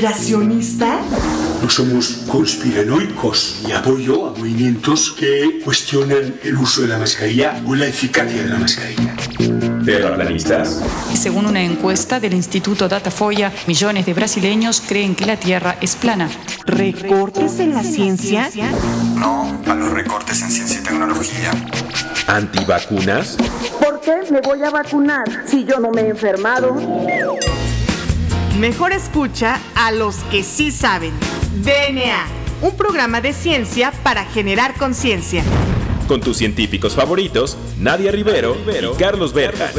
conspiracionista? No somos conspiranoicos y apoyo a movimientos que cuestionan el uso de la mascarilla o la eficacia de la mascarilla. ¿Terraplanistas? Según una encuesta del Instituto Datafoya, millones de brasileños creen que la Tierra es plana. ¿Recortes en la ciencia? No a los recortes en ciencia y tecnología. ¿Antivacunas? ¿Por qué me voy a vacunar si yo no me he enfermado? Mejor escucha a los que sí saben. DNA, un programa de ciencia para generar conciencia. Con tus científicos favoritos, Nadia Rivero, y Carlos Berja.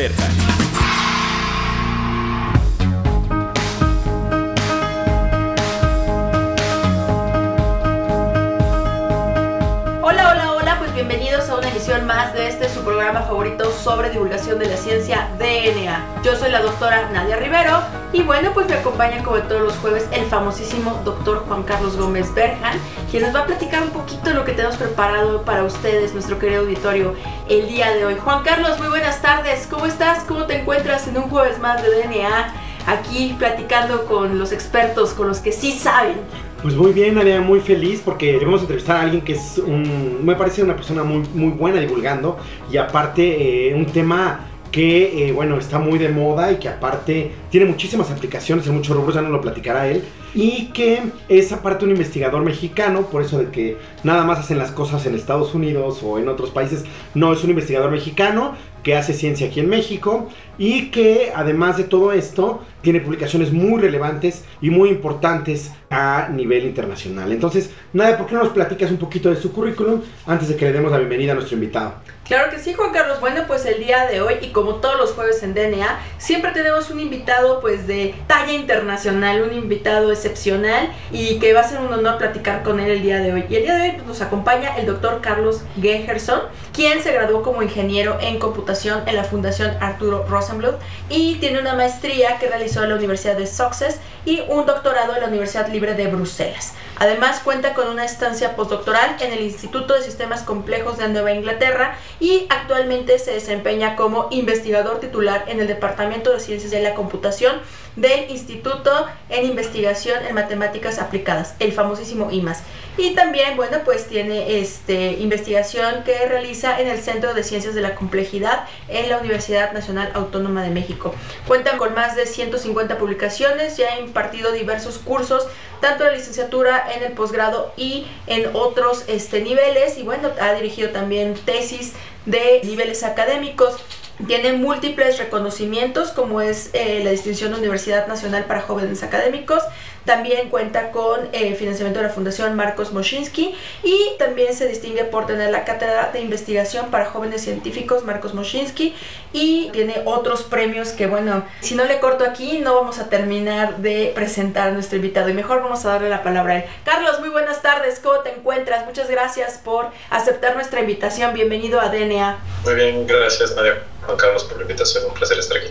Hola, hola, hola, pues bienvenidos a una emisión más de este su programa favorito sobre divulgación de la ciencia DNA. Yo soy la doctora Nadia Rivero y bueno, pues me acompaña como todos los jueves el famosísimo doctor Juan Carlos Gómez Berjan, quien nos va a platicar un poquito lo que tenemos preparado para ustedes, nuestro querido auditorio, el día de hoy. Juan Carlos, muy buenas tardes, ¿cómo estás? ¿Cómo te encuentras en un jueves más de DNA? Aquí platicando con los expertos, con los que sí saben. Pues muy bien, Nadia, muy feliz porque a entrevistar a alguien que es un, me parece una persona muy, muy buena divulgando y aparte eh, un tema que, eh, bueno, está muy de moda y que aparte tiene muchísimas aplicaciones en muchos rubros, ya nos lo platicará él, y que es aparte un investigador mexicano, por eso de que nada más hacen las cosas en Estados Unidos o en otros países, no, es un investigador mexicano que hace ciencia aquí en México y que además de todo esto tiene publicaciones muy relevantes y muy importantes a nivel internacional. Entonces, nada, ¿por qué no nos platicas un poquito de su currículum antes de que le demos la bienvenida a nuestro invitado? Claro que sí, Juan Carlos. Bueno, pues el día de hoy y como todos los jueves en DNA, siempre tenemos un invitado pues de talla internacional, un invitado excepcional y que va a ser un honor platicar con él el día de hoy. Y el día de hoy pues, nos acompaña el doctor Carlos Geherson, quien se graduó como ingeniero en computación en la Fundación Arturo Rosenbluth y tiene una maestría que realizó en la Universidad de Sussex y un doctorado en la Universidad Libre de Bruselas. Además cuenta con una estancia postdoctoral en el Instituto de Sistemas Complejos de Nueva Inglaterra y actualmente se desempeña como investigador titular en el Departamento de Ciencias de la Computación del Instituto en Investigación en Matemáticas Aplicadas, el famosísimo IMAS. Y también, bueno, pues tiene este, investigación que realiza en el Centro de Ciencias de la Complejidad en la Universidad Nacional Autónoma de México. Cuenta con más de 150 publicaciones, ya ha impartido diversos cursos, tanto de licenciatura en el posgrado y en otros este, niveles. Y bueno, ha dirigido también tesis de niveles académicos. Tiene múltiples reconocimientos como es eh, la distinción Universidad Nacional para Jóvenes Académicos. También cuenta con eh, financiamiento de la Fundación Marcos Moschinsky y también se distingue por tener la Cátedra de Investigación para Jóvenes Científicos Marcos Moschinsky y tiene otros premios que bueno, si no le corto aquí no vamos a terminar de presentar a nuestro invitado y mejor vamos a darle la palabra a él. Carlos, muy buenas tardes, ¿cómo te encuentras? Muchas gracias por aceptar nuestra invitación, bienvenido a DNA. Muy bien, gracias Nadia, Juan Carlos por la invitación, un placer estar aquí.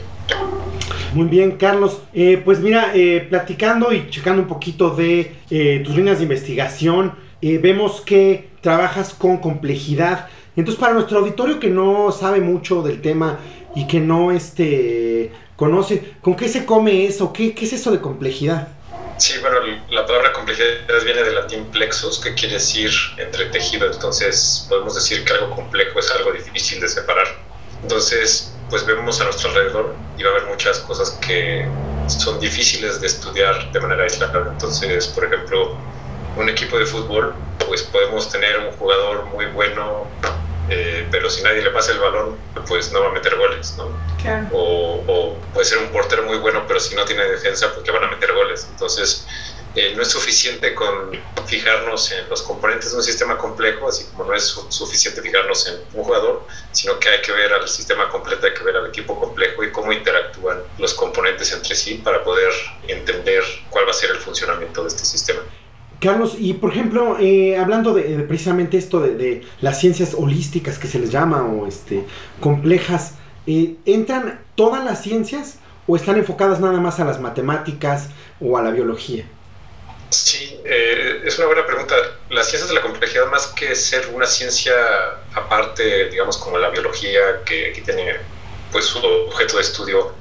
Muy bien, Carlos. Eh, pues mira, eh, platicando y checando un poquito de eh, tus líneas de investigación, eh, vemos que trabajas con complejidad. Entonces, para nuestro auditorio que no sabe mucho del tema y que no este, conoce, ¿con qué se come eso? ¿Qué, qué es eso de complejidad? Sí, bueno, la palabra complejidad viene del latín plexus, que quiere decir entretejido. Entonces, podemos decir que algo complejo es algo difícil de separar. Entonces, pues vemos a nuestro alrededor y va a haber muchas cosas que son difíciles de estudiar de manera aislada. Entonces, por ejemplo, un equipo de fútbol, pues podemos tener un jugador muy bueno, eh, pero si nadie le pasa el balón, pues no va a meter goles, ¿no? Claro. O, o, puede ser un portero muy bueno, pero si no tiene defensa, pues que van a meter goles. Entonces, eh, no es suficiente con fijarnos en los componentes de un sistema complejo, así como no es su suficiente fijarnos en un jugador, sino que hay que ver al sistema completo, hay que ver al equipo complejo y cómo interactúan los componentes entre sí para poder entender cuál va a ser el funcionamiento de este sistema. Carlos, y por ejemplo, eh, hablando de, precisamente esto de, de, las ciencias holísticas que se les llama o este, complejas, eh, ¿entran todas las ciencias o están enfocadas nada más a las matemáticas o a la biología? Sí, eh, es una buena pregunta. Las ciencias de la complejidad, más que ser una ciencia aparte, digamos como la biología, que aquí tiene pues su objeto de estudio,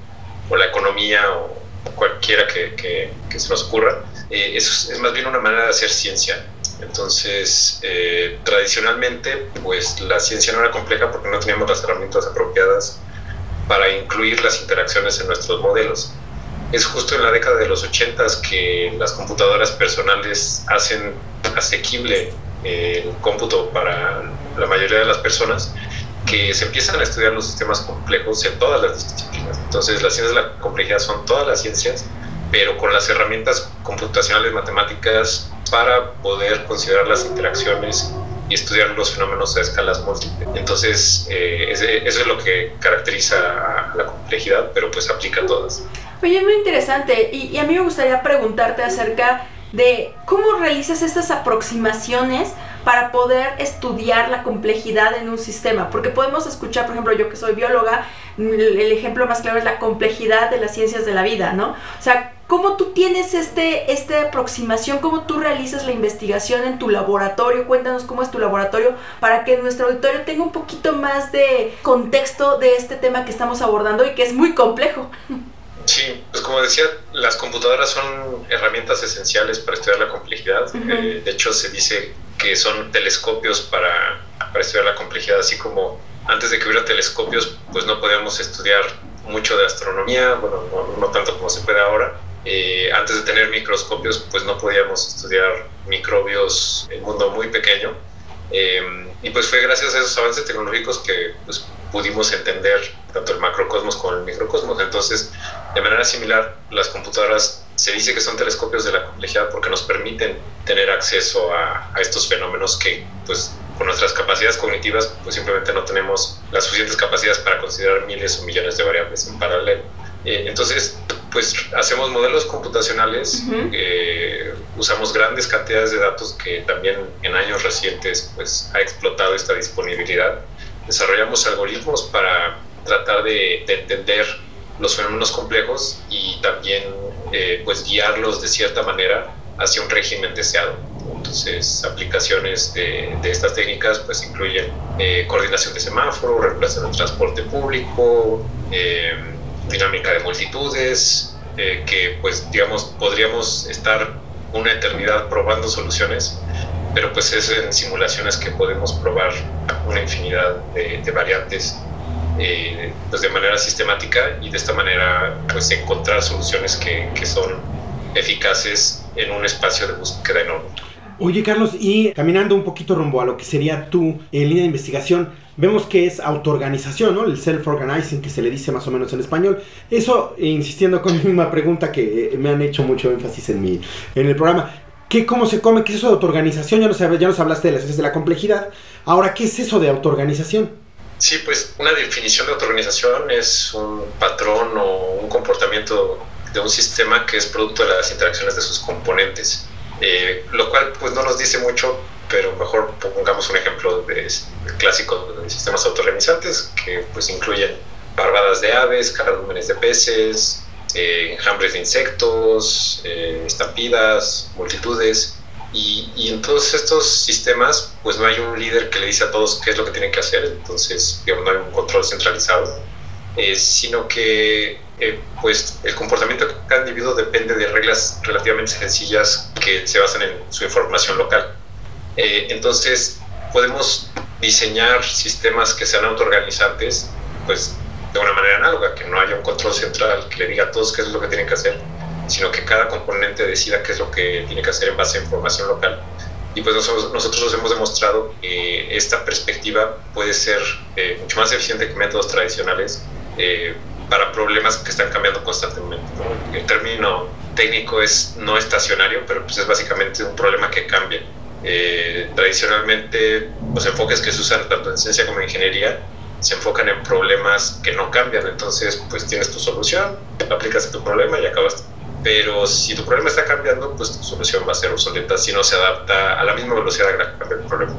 o la economía, o, cualquiera que, que, se nos ocurra. Eh, eso es, más bien una manera de hacer ciencia. Entonces, eh, tradicionalmente, pues la ciencia no era compleja porque no teníamos las herramientas apropiadas para incluir las interacciones en nuestros modelos. Es justo en la década de los 80 que las computadoras personales hacen asequible eh, el cómputo para la mayoría de las personas que se empiezan a estudiar los sistemas complejos en todas las disciplinas. Entonces, las ciencias de la complejidad son todas las ciencias, pero con las herramientas computacionales matemáticas para poder considerar las interacciones y estudiar los fenómenos a escalas múltiples. Entonces, eh, eso es lo que caracteriza a la complejidad, pero pues aplica a todas. Oye, es muy interesante y, y a mí me gustaría preguntarte acerca de cómo realizas estas aproximaciones para poder estudiar la complejidad en un sistema. Porque podemos escuchar, por ejemplo, yo que soy bióloga, el ejemplo más claro es la complejidad de las ciencias de la vida, ¿no? O sea, ¿cómo tú tienes este, esta aproximación? ¿Cómo tú realizas la investigación en tu laboratorio? Cuéntanos cómo es tu laboratorio para que nuestro auditorio tenga un poquito más de contexto de este tema que estamos abordando y que es muy complejo. Sí, pues como decía, las computadoras son herramientas esenciales para estudiar la complejidad. Eh, de hecho, se dice que son telescopios para, para estudiar la complejidad, así como antes de que hubiera telescopios, pues no podíamos estudiar mucho de astronomía, bueno, no, tanto como se puede ahora. Eh, antes de tener microscopios, pues no podíamos estudiar microbios en un mundo muy pequeño. Eh, y pues fue gracias a esos avances tecnológicos que pues, pudimos entender tanto el macrocosmos como el microcosmos. Entonces, de manera similar, las computadoras se dice que son telescopios de la complejidad porque nos permiten tener acceso a, estos fenómenos que, pues, con nuestras capacidades cognitivas, pues simplemente no tenemos las suficientes capacidades para considerar miles o millones de variables en paralelo. Eh, entonces, pues hacemos modelos computacionales, eh, usamos grandes cantidades de datos que también en años recientes pues ha explotado esta disponibilidad. Desarrollamos algoritmos para tratar de, entender los fenómenos complejos y también eh, pues guiarlos de cierta manera hacia un régimen deseado. Entonces, aplicaciones de, estas técnicas pues incluyen eh, coordinación de semáforo, regulación del transporte público, eh, dinámica de multitudes, que pues digamos podríamos estar una eternidad probando soluciones, pero pues es en simulaciones que podemos probar una infinidad de variantes eh, pues de manera sistemática y de esta manera pues encontrar soluciones que, que son eficaces en un espacio de búsqueda enorme. Oye Carlos, y caminando un poquito rumbo a lo que sería tu en línea de investigación, vemos que es autoorganización, ¿no? El self-organizing que se le dice más o menos en español. Eso, insistiendo con la misma pregunta que me han hecho mucho énfasis en, mi, en el programa. ¿Qué, ¿Cómo se come? ¿Qué es eso de autoorganización? Ya nos, ya nos hablaste de las ciencias de la complejidad. Ahora, ¿qué es eso de autoorganización? Sí, pues una definición de autoorganización es un patrón o un comportamiento de un sistema que es producto de las interacciones de sus componentes, eh, lo cual pues no nos dice mucho, pero mejor pongamos un ejemplo de, clásico de sistemas autoorganizantes que pues incluyen barbadas de aves, cardúmenes de peces, eh, enjambres de insectos, eh, estampidas, multitudes, y, en todos estos sistemas, pues no hay un líder que le dice a todos qué es lo que tienen que hacer, entonces digamos, no hay un control centralizado, eh, sino que eh, pues el comportamiento de cada individuo depende de reglas relativamente sencillas que se basan en su información local. Eh, entonces podemos diseñar sistemas que sean autoorganizantes, pues de una manera análoga, que no haya un control central que le diga a todos qué es lo que tienen que hacer sino que cada componente decida qué es lo que tiene que hacer en base a información local. Y pues nosotros, nosotros hemos demostrado que esta perspectiva puede ser eh, mucho más eficiente que métodos tradicionales eh, para problemas que están cambiando constantemente. El término técnico es no estacionario, pero pues es básicamente un problema que cambia. Eh, tradicionalmente los enfoques que se usan tanto en ciencia como en ingeniería se enfocan en problemas que no cambian, entonces pues tienes tu solución, aplicas a tu problema y acabas pero si tu problema está cambiando, pues tu solución va a ser obsoleta si no se adapta a la misma velocidad que cambia el problema.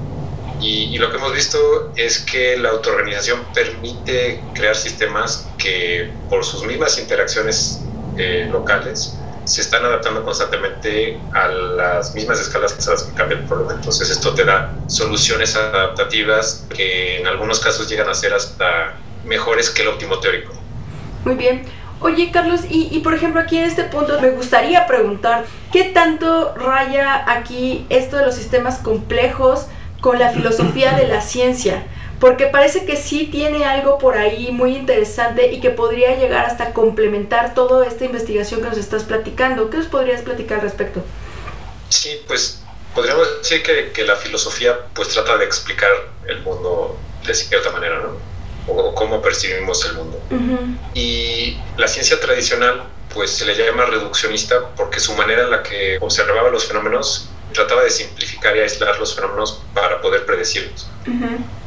Y, lo que hemos visto es que la autoorganización permite crear sistemas que por sus mismas interacciones eh, locales se están adaptando constantemente a las mismas escalas a las que cambia el problema. Entonces esto te da soluciones adaptativas que en algunos casos llegan a ser hasta mejores que el óptimo teórico. Muy bien. Oye, Carlos, y, y, por ejemplo aquí en este punto me gustaría preguntar, ¿qué tanto raya aquí esto de los sistemas complejos con la filosofía de la ciencia? Porque parece que sí tiene algo por ahí muy interesante y que podría llegar hasta complementar toda esta investigación que nos estás platicando. ¿Qué nos podrías platicar al respecto? Sí, pues podríamos decir que, que la filosofía pues trata de explicar el mundo de cierta manera, ¿no? O cómo percibimos el mundo. Y la ciencia tradicional, pues se le llama reduccionista porque su manera en la que observaba los fenómenos trataba de simplificar y aislar los fenómenos para poder predecirlos.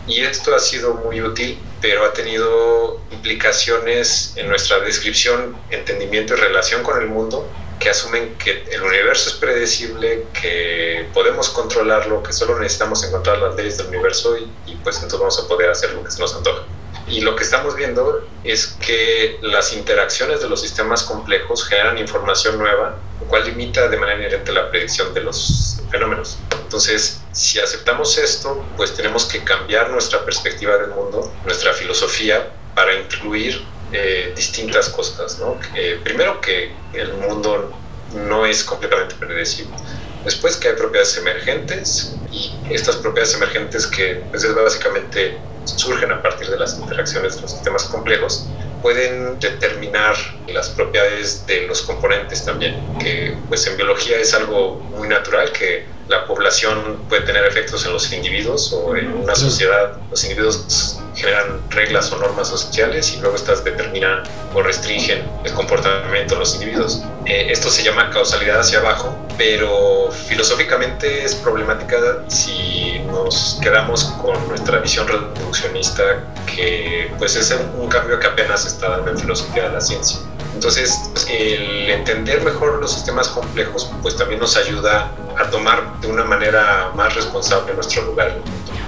Y esto ha sido muy útil, pero ha tenido implicaciones en nuestra descripción, entendimiento y relación con el mundo que asumen que el universo es predecible, que podemos controlarlo, que solo necesitamos encontrar las leyes del universo y, y pues entonces vamos a poder hacer lo que se nos antoja. Y lo que estamos viendo es que las interacciones de los sistemas complejos generan información nueva, lo cual limita de manera inherente la predicción de los fenómenos. Entonces, si aceptamos esto, pues tenemos que cambiar nuestra perspectiva del mundo, nuestra filosofía, para incluir eh, distintas cosas. ¿no? primero que el mundo no es completamente predecible. Después que hay propiedades emergentes y estas propiedades emergentes que pues, es básicamente surgen a partir de las interacciones de los sistemas complejos, pueden determinar las propiedades de los componentes también, que pues en biología es algo muy natural que la población puede tener efectos en los individuos o en una sociedad. Los individuos generan reglas o normas sociales y luego estas determinan o restringen el comportamiento de los individuos. Eh, esto se llama causalidad hacia abajo, pero filosóficamente es problemática si nos quedamos con nuestra visión reduccionista, que pues es un cambio que apenas está dando en filosofía de la ciencia. Entonces, el entender mejor los sistemas complejos, pues también nos ayuda a tomar de una manera más responsable nuestro lugar.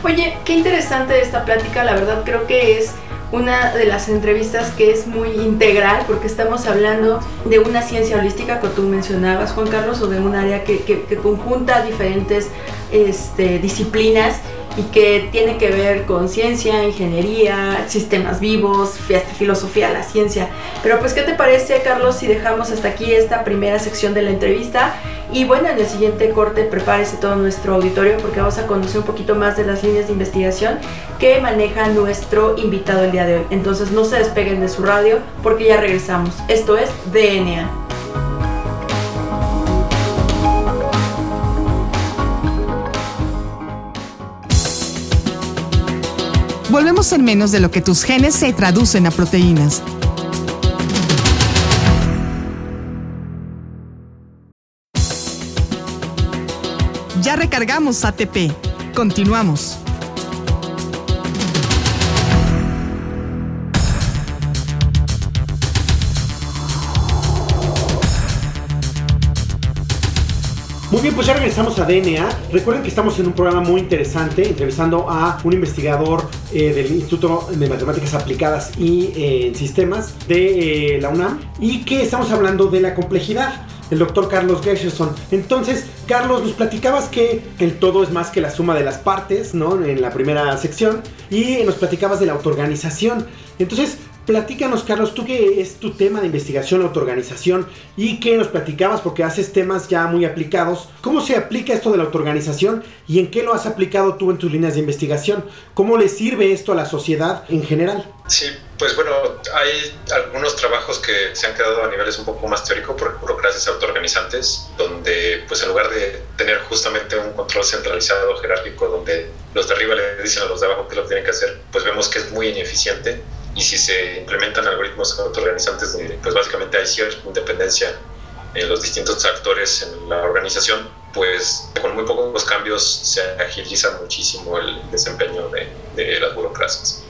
Oye, qué interesante esta plática, la verdad creo que es una de las entrevistas que es muy integral porque estamos hablando de una ciencia holística que tú mencionabas, Juan Carlos, o de un área que, que, conjunta diferentes este, disciplinas y que tiene que ver con ciencia, ingeniería, sistemas vivos, filosofía, la ciencia. Pero pues, ¿qué te parece, Carlos, si dejamos hasta aquí esta primera sección de la entrevista? Y bueno, en el siguiente corte prepárese todo nuestro auditorio porque vamos a conocer un poquito más de las líneas de investigación que maneja nuestro invitado el día de hoy. Entonces no se despeguen de su radio porque ya regresamos. Esto es DNA. Volvemos en menos de lo que tus genes se traducen a proteínas. Ya recargamos ATP. Continuamos. Bien, pues ya regresamos a DNA. Recuerden que estamos en un programa muy interesante, entrevistando a un investigador eh, del Instituto de Matemáticas Aplicadas y eh, Sistemas de eh, la UNAM y que estamos hablando de la complejidad el doctor Carlos Gershon. Entonces, Carlos, nos platicabas que el todo es más que la suma de las partes, ¿no? En la primera sección. Y nos platicabas de la autoorganización. Entonces, Platícanos, Carlos, tú que es tu tema de investigación, autoorganización y que nos platicabas porque haces temas ya muy aplicados. ¿Cómo se aplica esto de la autoorganización y en qué lo has aplicado tú en tus líneas de investigación? ¿Cómo le sirve esto a la sociedad en general? Sí, pues bueno, hay algunos trabajos que se han quedado a niveles un poco más teóricos por burocracias autoorganizantes, donde pues en lugar de tener justamente un control centralizado jerárquico donde los de arriba le dicen a los de abajo qué lo tienen que hacer, pues vemos que es muy ineficiente y si se implementan algoritmos autoorganizantes, pues básicamente hay cierta independencia en los distintos actores en la organización, pues con muy pocos cambios se agiliza muchísimo el desempeño de, de las burocracias.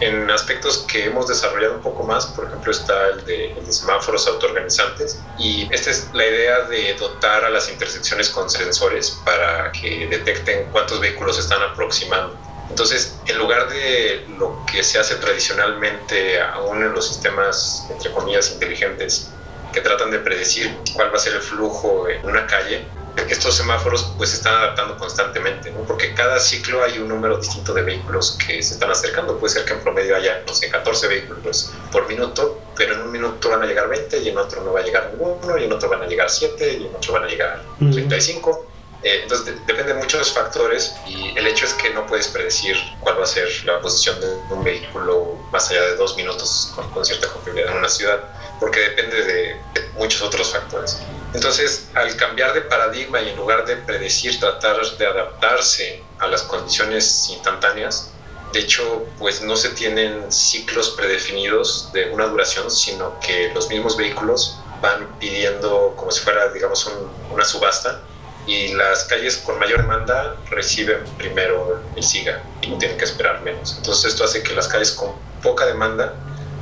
En aspectos que hemos desarrollado un poco más, por ejemplo, está el de, el de, semáforos autoorganizantes y esta es la idea de dotar a las intersecciones con sensores para que detecten cuántos vehículos están aproximando entonces, en lugar de lo que se hace tradicionalmente aún en los sistemas, entre comillas, inteligentes, que tratan de predecir cuál va a ser el flujo en una calle, estos semáforos pues se están adaptando constantemente, ¿no? porque cada ciclo hay un número distinto de vehículos que se están acercando. Puede ser que en promedio haya, no sé, 14 vehículos por minuto, pero en un minuto van a llegar 20 y en otro no va a llegar ninguno y en otro van a llegar 7 y en otro van a llegar 35. Eh, entonces depende de muchos factores y el hecho es que no puedes predecir cuál va a ser la posición de un vehículo más allá de dos minutos con, cierta confiabilidad en una ciudad, porque depende de, de muchos otros factores. Entonces, al cambiar de paradigma y en lugar de predecir, tratar de adaptarse a las condiciones instantáneas, de hecho, pues no se tienen ciclos predefinidos de una duración, sino que los mismos vehículos van pidiendo como si fuera, digamos, un, una subasta y las calles con mayor demanda reciben primero el SIGA y no tienen que esperar menos. Entonces esto hace que las calles con poca demanda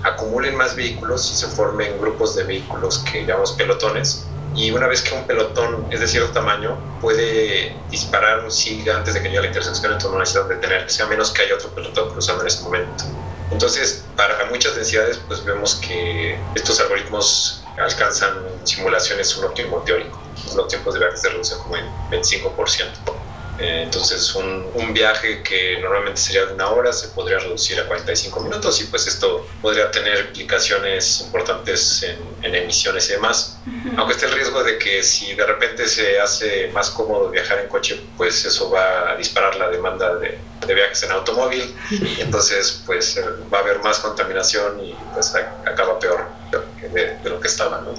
acumulen más vehículos y se formen grupos de vehículos que llamamos pelotones. Y una vez que un pelotón es de cierto tamaño, puede disparar un SIGA antes de que llegue a la intersección, entonces no necesitan detenerse, a menos que haya otro pelotón cruzando en ese momento. Entonces, para muchas densidades, pues vemos que estos algoritmos alcanzan simulaciones un óptimo teórico. Los tiempos de viaje se reducen como en 25%. Eh, entonces, un, un, viaje que normalmente sería de una hora se podría reducir a 45 minutos y pues esto podría tener implicaciones importantes en, en emisiones y demás. Uh -huh. Aunque esté el riesgo de que si de repente se hace más cómodo viajar en coche, pues eso va a disparar la demanda de, de viajes en automóvil y entonces pues va a haber más contaminación y pues acaba peor de, de lo que estaba, ¿no?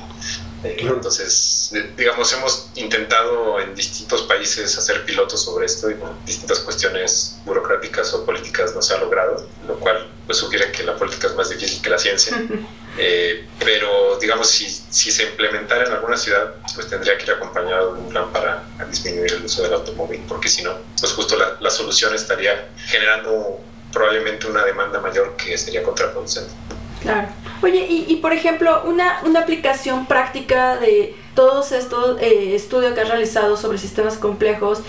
Entonces, digamos, hemos intentado en distintos países hacer pilotos sobre esto y por distintas cuestiones burocráticas o políticas no se ha logrado, lo cual pues, sugiere que la política es más difícil que la ciencia. Eh, pero, digamos, si, si, se implementara en alguna ciudad, pues tendría que ir acompañado de un plan para disminuir el uso del automóvil, porque si no, pues justo la, la solución estaría generando probablemente una demanda mayor que sería contraproducente. Claro. Oye, y, y, por ejemplo, una, una aplicación práctica de todos estos eh, estudios que has realizado sobre sistemas complejos,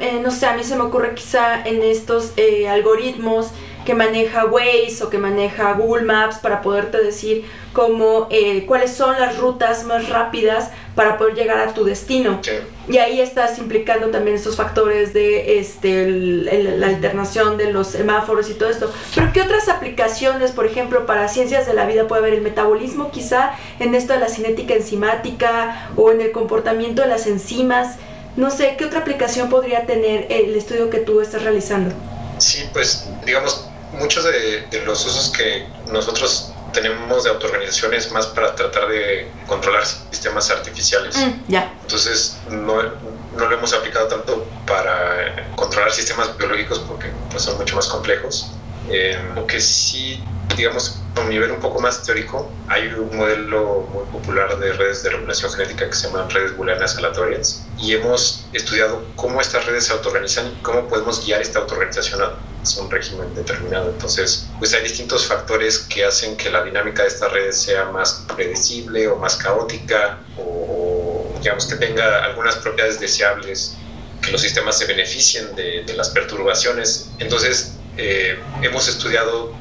eh, no sé, a mí se me ocurre quizá en estos eh, algoritmos que maneja Waze o que maneja Google Maps para poderte decir cómo, eh, cuáles son las rutas más rápidas para poder llegar a tu destino. Sí. Y ahí estás implicando también estos factores de este, el, el, la alternación de los semáforos y todo esto. Pero ¿qué otras aplicaciones, por ejemplo, para ciencias de la vida puede haber? El metabolismo quizá, en esto de la cinética enzimática o en el comportamiento de las enzimas. No sé, ¿qué otra aplicación podría tener el estudio que tú estás realizando? Sí, pues digamos, muchos de, de los usos que nosotros tenemos de autoorganizaciones más para tratar de controlar sistemas artificiales. Mm, yeah. Entonces, no, no, lo hemos aplicado tanto para controlar sistemas biológicos porque pues, son mucho más complejos. Eh, aunque sí, digamos, a un nivel un poco más teórico, hay un modelo muy popular de redes de regulación genética que se llaman redes booleanas aleatorias y hemos estudiado cómo estas redes se autoorganizan y cómo podemos guiar esta autoorganización a un régimen determinado. Entonces, pues hay distintos factores que hacen que la dinámica de estas redes sea más predecible o más caótica o, digamos, que tenga algunas propiedades deseables, que los sistemas se beneficien de, de las perturbaciones. Entonces, eh, hemos estudiado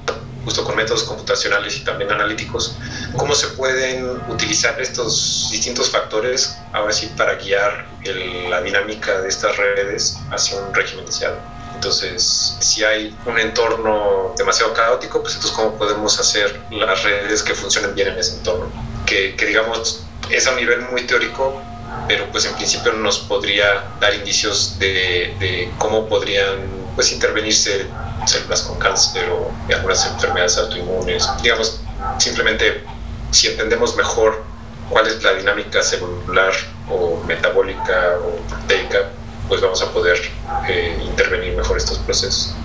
justo con métodos computacionales y también analíticos, cómo se pueden utilizar estos distintos factores ahora sí para guiar el, la dinámica de estas redes hacia un régimen deseado. Entonces, si hay un entorno demasiado caótico, pues entonces cómo podemos hacer las redes que funcionen bien en ese entorno. Que, que digamos, es a un nivel muy teórico, pero pues en principio nos podría dar indicios de, de cómo podrían pues intervenirse células con cáncer o algunas enfermedades autoinmunes. Digamos, simplemente si entendemos mejor cuál es la dinámica celular o metabólica o proteica, pues vamos a poder eh, intervenir mejor estos procesos.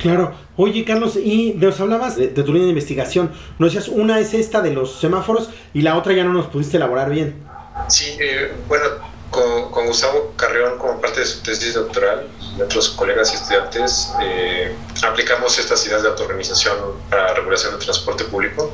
Claro. Oye, Carlos, y nos hablabas de, de, tu línea de investigación. Nos decías, una es esta de los semáforos y la otra ya no nos pudiste elaborar bien. Sí, eh, bueno, con, con, Gustavo Carrión como parte de su tesis doctoral y otros colegas y estudiantes eh, aplicamos estas ideas de autoorganización para regulación del transporte público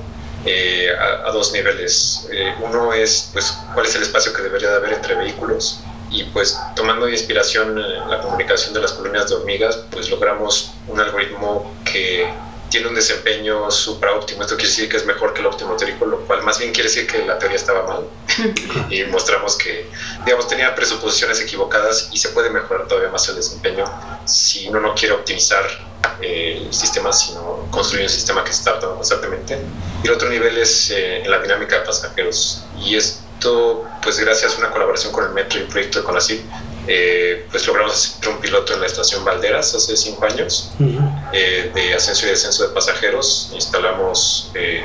eh, a, a, dos niveles. Eh, uno es pues, cuál es el espacio que debería de haber entre vehículos y pues tomando inspiración en la comunicación de las colonias de hormigas, pues logramos un algoritmo que tiene un desempeño súper óptimo. Esto quiere decir que es mejor que el óptimo teórico, lo cual más bien quiere decir que la teoría estaba mal. y mostramos que, digamos, tenía presuposiciones equivocadas y se puede mejorar todavía más el desempeño si uno no quiere optimizar eh, el sistema, sino construir un sistema que se adapta constantemente. Y el otro nivel es eh, en la dinámica de pasajeros. Y esto, pues gracias a una colaboración con el Metro y un proyecto de CONACYT, eh, pues logramos hacer un piloto en la estación Valderas hace cinco años eh, de ascenso y descenso de pasajeros. Instalamos eh,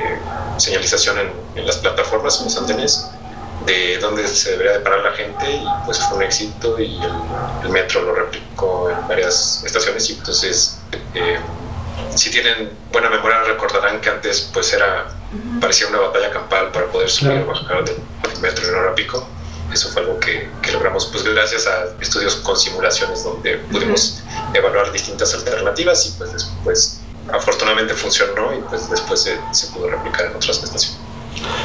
señalización en, las plataformas, en los antenes, de dónde se debería de parar la gente y pues fue un éxito y el, metro lo replicó en varias estaciones y entonces si tienen buena memoria recordarán que antes pues era parecía una batalla campal para poder subir o bajar del metro en hora pico eso fue algo que, logramos pues gracias a estudios con simulaciones donde pudimos evaluar distintas alternativas y pues después afortunadamente funcionó y pues después se, pudo replicar en otras estaciones.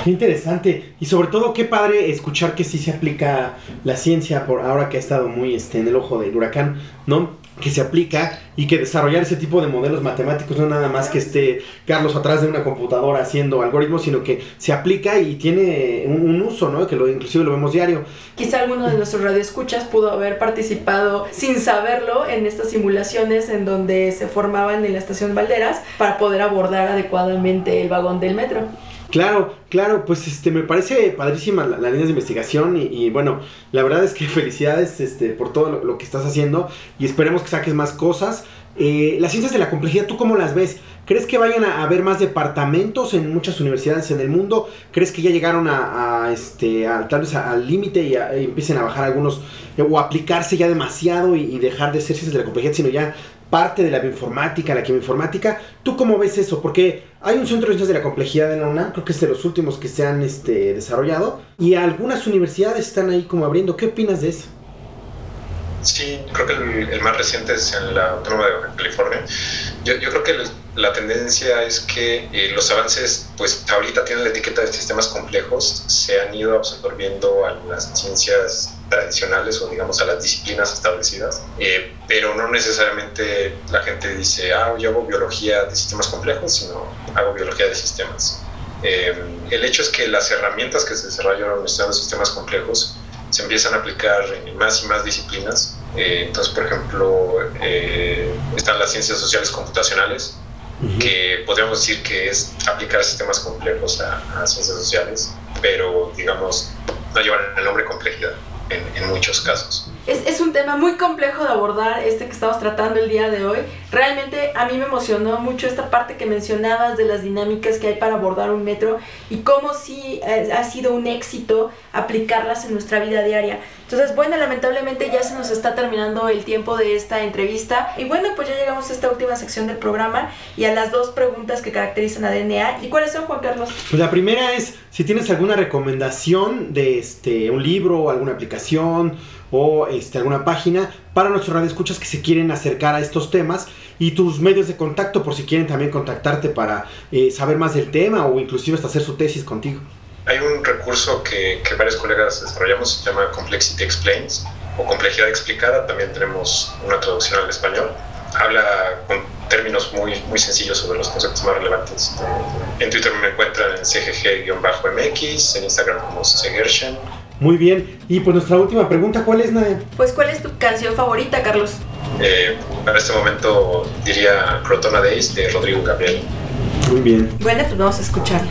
Interesante y sobre todo qué padre escuchar que sí se aplica la ciencia por ahora que ha estado muy este, en el ojo del huracán, ¿no? Que se aplica y que desarrollar ese tipo de modelos matemáticos no nada más que esté Carlos atrás de una computadora haciendo algoritmos, sino que se aplica y tiene un, uso, ¿no? Que lo, inclusive lo vemos diario. Quizá alguno de nuestros radioescuchas pudo haber participado sin saberlo en estas simulaciones en donde se formaban en la estación Valderas para poder abordar adecuadamente el vagón del metro. Claro, claro, pues este me parece padrísima la, línea de investigación y, bueno, la verdad es que felicidades este, por todo lo, que estás haciendo y esperemos que saques más cosas. Eh, las ciencias de la complejidad, ¿tú cómo las ves? ¿Crees que vayan a haber más departamentos en muchas universidades en el mundo? ¿Crees que ya llegaron a, este, tal vez al límite y, empiecen a bajar algunos o aplicarse ya demasiado y, y, dejar de ser ciencias de la complejidad, sino ya parte de la bioinformática, la quimioinformática. ¿Tú cómo ves eso? Porque hay un centro de ciencias de la complejidad en la UNAM, creo que es de los últimos que se han este, desarrollado, y algunas universidades están ahí como abriendo. ¿Qué opinas de eso? Sí, creo que el, más reciente es en la Autónoma de California. Yo, yo creo que la tendencia es que eh, los avances, pues ahorita tienen la etiqueta de sistemas complejos, se han ido absorbiendo a las ciencias tradicionales o digamos a las disciplinas establecidas, eh, pero no necesariamente la gente dice, ah, yo hago biología de sistemas complejos, sino hago biología de sistemas. Eh, el hecho es que las herramientas que se desarrollaron estudiando sistemas complejos se empiezan a aplicar en más y más disciplinas. Eh, entonces, por ejemplo, eh, están las ciencias sociales computacionales, que podríamos decir que es aplicar sistemas complejos a, ciencias sociales, pero digamos, no llevan el nombre complejidad en, muchos casos. Es, es, un tema muy complejo de abordar, este que estamos tratando el día de hoy. Realmente a mí me emocionó mucho esta parte que mencionabas de las dinámicas que hay para abordar un metro y cómo sí eh, ha sido un éxito aplicarlas en nuestra vida diaria. Entonces, bueno, lamentablemente ya se nos está terminando el tiempo de esta entrevista. Y bueno, pues ya llegamos a esta última sección del programa y a las dos preguntas que caracterizan a DNA. ¿Y cuáles son, Juan Carlos? Pues la primera es si tienes alguna recomendación de este, un libro, alguna aplicación o este, alguna página para nuestros radioescuchas que se quieren acercar a estos temas y tus medios de contacto por si quieren también contactarte para eh, saber más del tema o inclusive hasta hacer su tesis contigo. Hay un recurso que, que varios colegas desarrollamos, se llama Complexity Explains o Complejidad Explicada, también tenemos una traducción al español. Habla con términos muy, muy sencillos sobre los conceptos más relevantes. En Twitter me encuentran en CGG-MX, en Instagram como CGershen muy bien. Y pues nuestra última pregunta, ¿cuál es, Nadia? Pues, ¿cuál es tu canción favorita, Carlos? Eh, para este momento diría Crotona Days de Rodrigo Gabriel. Muy bien. Bueno, pues vamos a escucharla.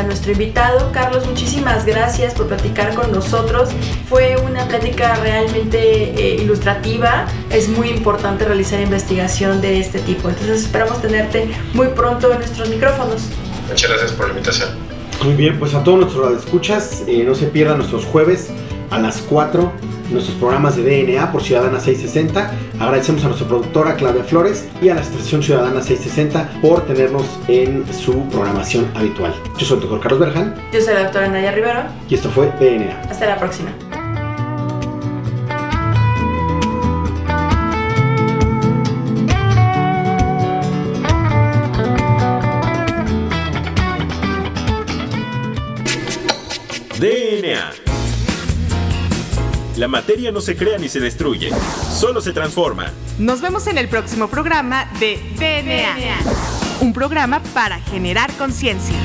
A nuestro invitado. Carlos, muchísimas gracias por platicar con nosotros. Fue una plática realmente eh, ilustrativa. Es muy importante realizar investigación de este tipo. Entonces esperamos tenerte muy pronto en nuestros micrófonos. Muchas gracias por la invitación. Muy bien, pues a todos nuestros escuchas, eh, no se pierdan nuestros jueves a las 4 nuestros programas de DNA por Ciudadana 660. Agradecemos a nuestra productora Claudia Flores y a la Estación Ciudadana 660 por tenernos en su programación habitual. Yo soy el doctor Carlos Berjan. Yo soy la doctora Nadia Rivero. Y esto fue DNA. Hasta la próxima. La materia no se crea ni se destruye, solo se transforma. Nos vemos en el próximo programa de DNA. Un programa para generar conciencia.